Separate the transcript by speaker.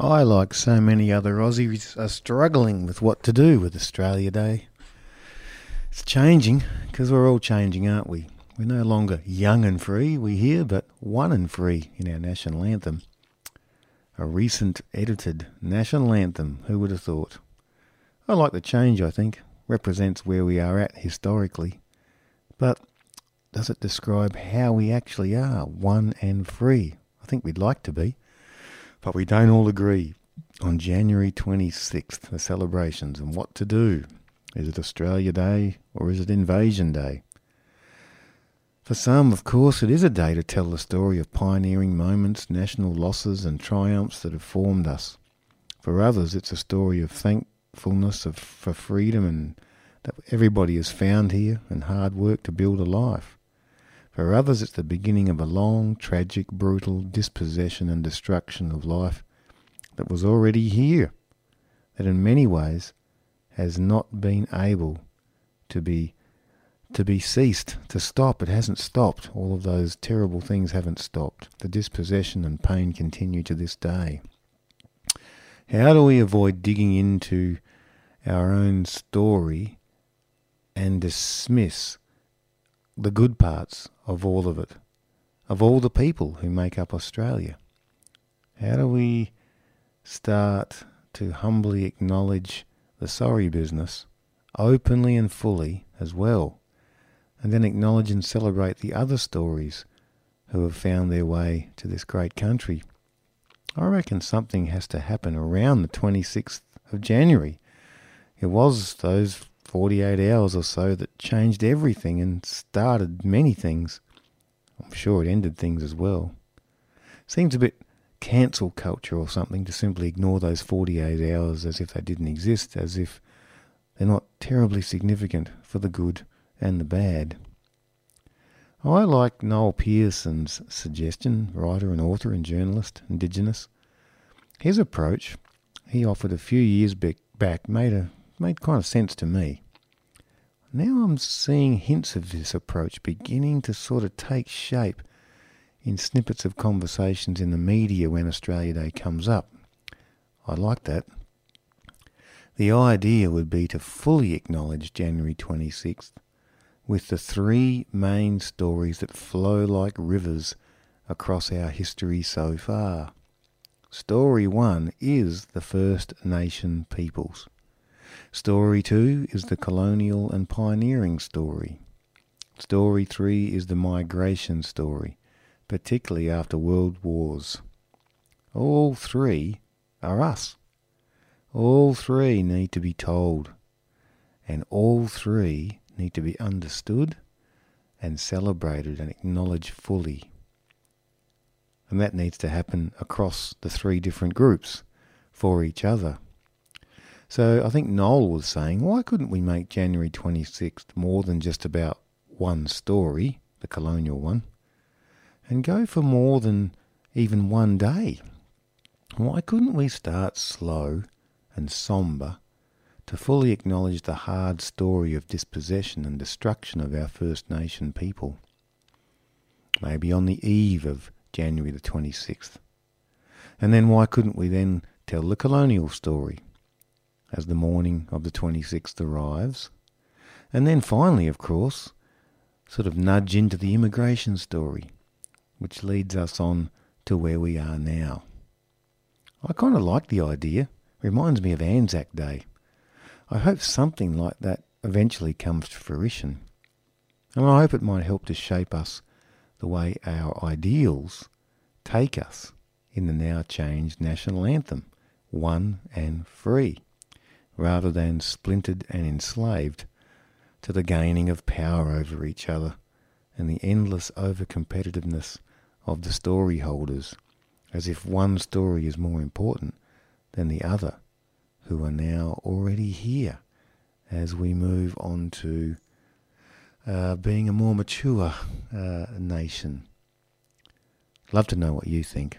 Speaker 1: I, like so many other Aussies, are struggling with what to do with Australia Day. It's changing, because we're all changing, aren't we? We're no longer young and free, we hear, but one and free in our national anthem. A recent edited national anthem, who would have thought? I like the change, I think. Represents where we are at historically. But does it describe how we actually are, one and free? I think we'd like to be. But we don't all agree on January 26th, the celebrations, and what to do. Is it Australia Day or is it Invasion Day? For some, of course, it is a day to tell the story of pioneering moments, national losses, and triumphs that have formed us. For others, it's a story of thankfulness of, for freedom and that everybody has found here and hard work to build a life. For others, it's the beginning of a long, tragic, brutal dispossession and destruction of life that was already here, that in many ways has not been able to be to be ceased, to stop. It hasn't stopped. All of those terrible things haven't stopped. The dispossession and pain continue to this day. How do we avoid digging into our own story and dismiss the good parts of all of it, of all the people who make up Australia? How do we start to humbly acknowledge the sorry business openly and fully as well, and then acknowledge and celebrate the other stories who have found their way to this great country? I reckon something has to happen around the 26th of January. It was those 48 hours or so that changed everything and started many things. I'm sure it ended things as well. Seems a bit cancel culture or something to simply ignore those 48 hours as if they didn't exist, as if they're not terribly significant for the good and the bad. I like Noel Pearson's suggestion, writer and author and journalist, Indigenous. His approach, he offered a few years back, made a made kind of sense to me. Now I'm seeing hints of this approach beginning to sort of take shape in snippets of conversations in the media when Australia Day comes up. I like that. The idea would be to fully acknowledge January 26th with the three main stories that flow like rivers across our history so far. Story one is the First Nation peoples. Story two is the colonial and pioneering story. Story three is the migration story, particularly after world wars. All three are us. All three need to be told, and all three need to be understood and celebrated and acknowledged fully. And that needs to happen across the three different groups for each other. So I think Noel was saying, why couldn't we make January 26th more than just about one story, the colonial one, and go for more than even one day? Why couldn't we start slow and sombre to fully acknowledge the hard story of dispossession and destruction of our First Nation people? Maybe on the eve of January the 26th. And then why couldn't we then tell the colonial story? As the morning of the 26th arrives. And then finally, of course, sort of nudge into the immigration story, which leads us on to where we are now. I kind of like the idea. Reminds me of Anzac Day. I hope something like that eventually comes to fruition. And I hope it might help to shape us the way our ideals take us in the now changed national anthem, one and free rather than splintered and enslaved to the gaining of power over each other and the endless over-competitiveness of the story holders, as if one story is more important than the other, who are now already here as we move on to uh, being a more mature uh, nation. Love to know what you think.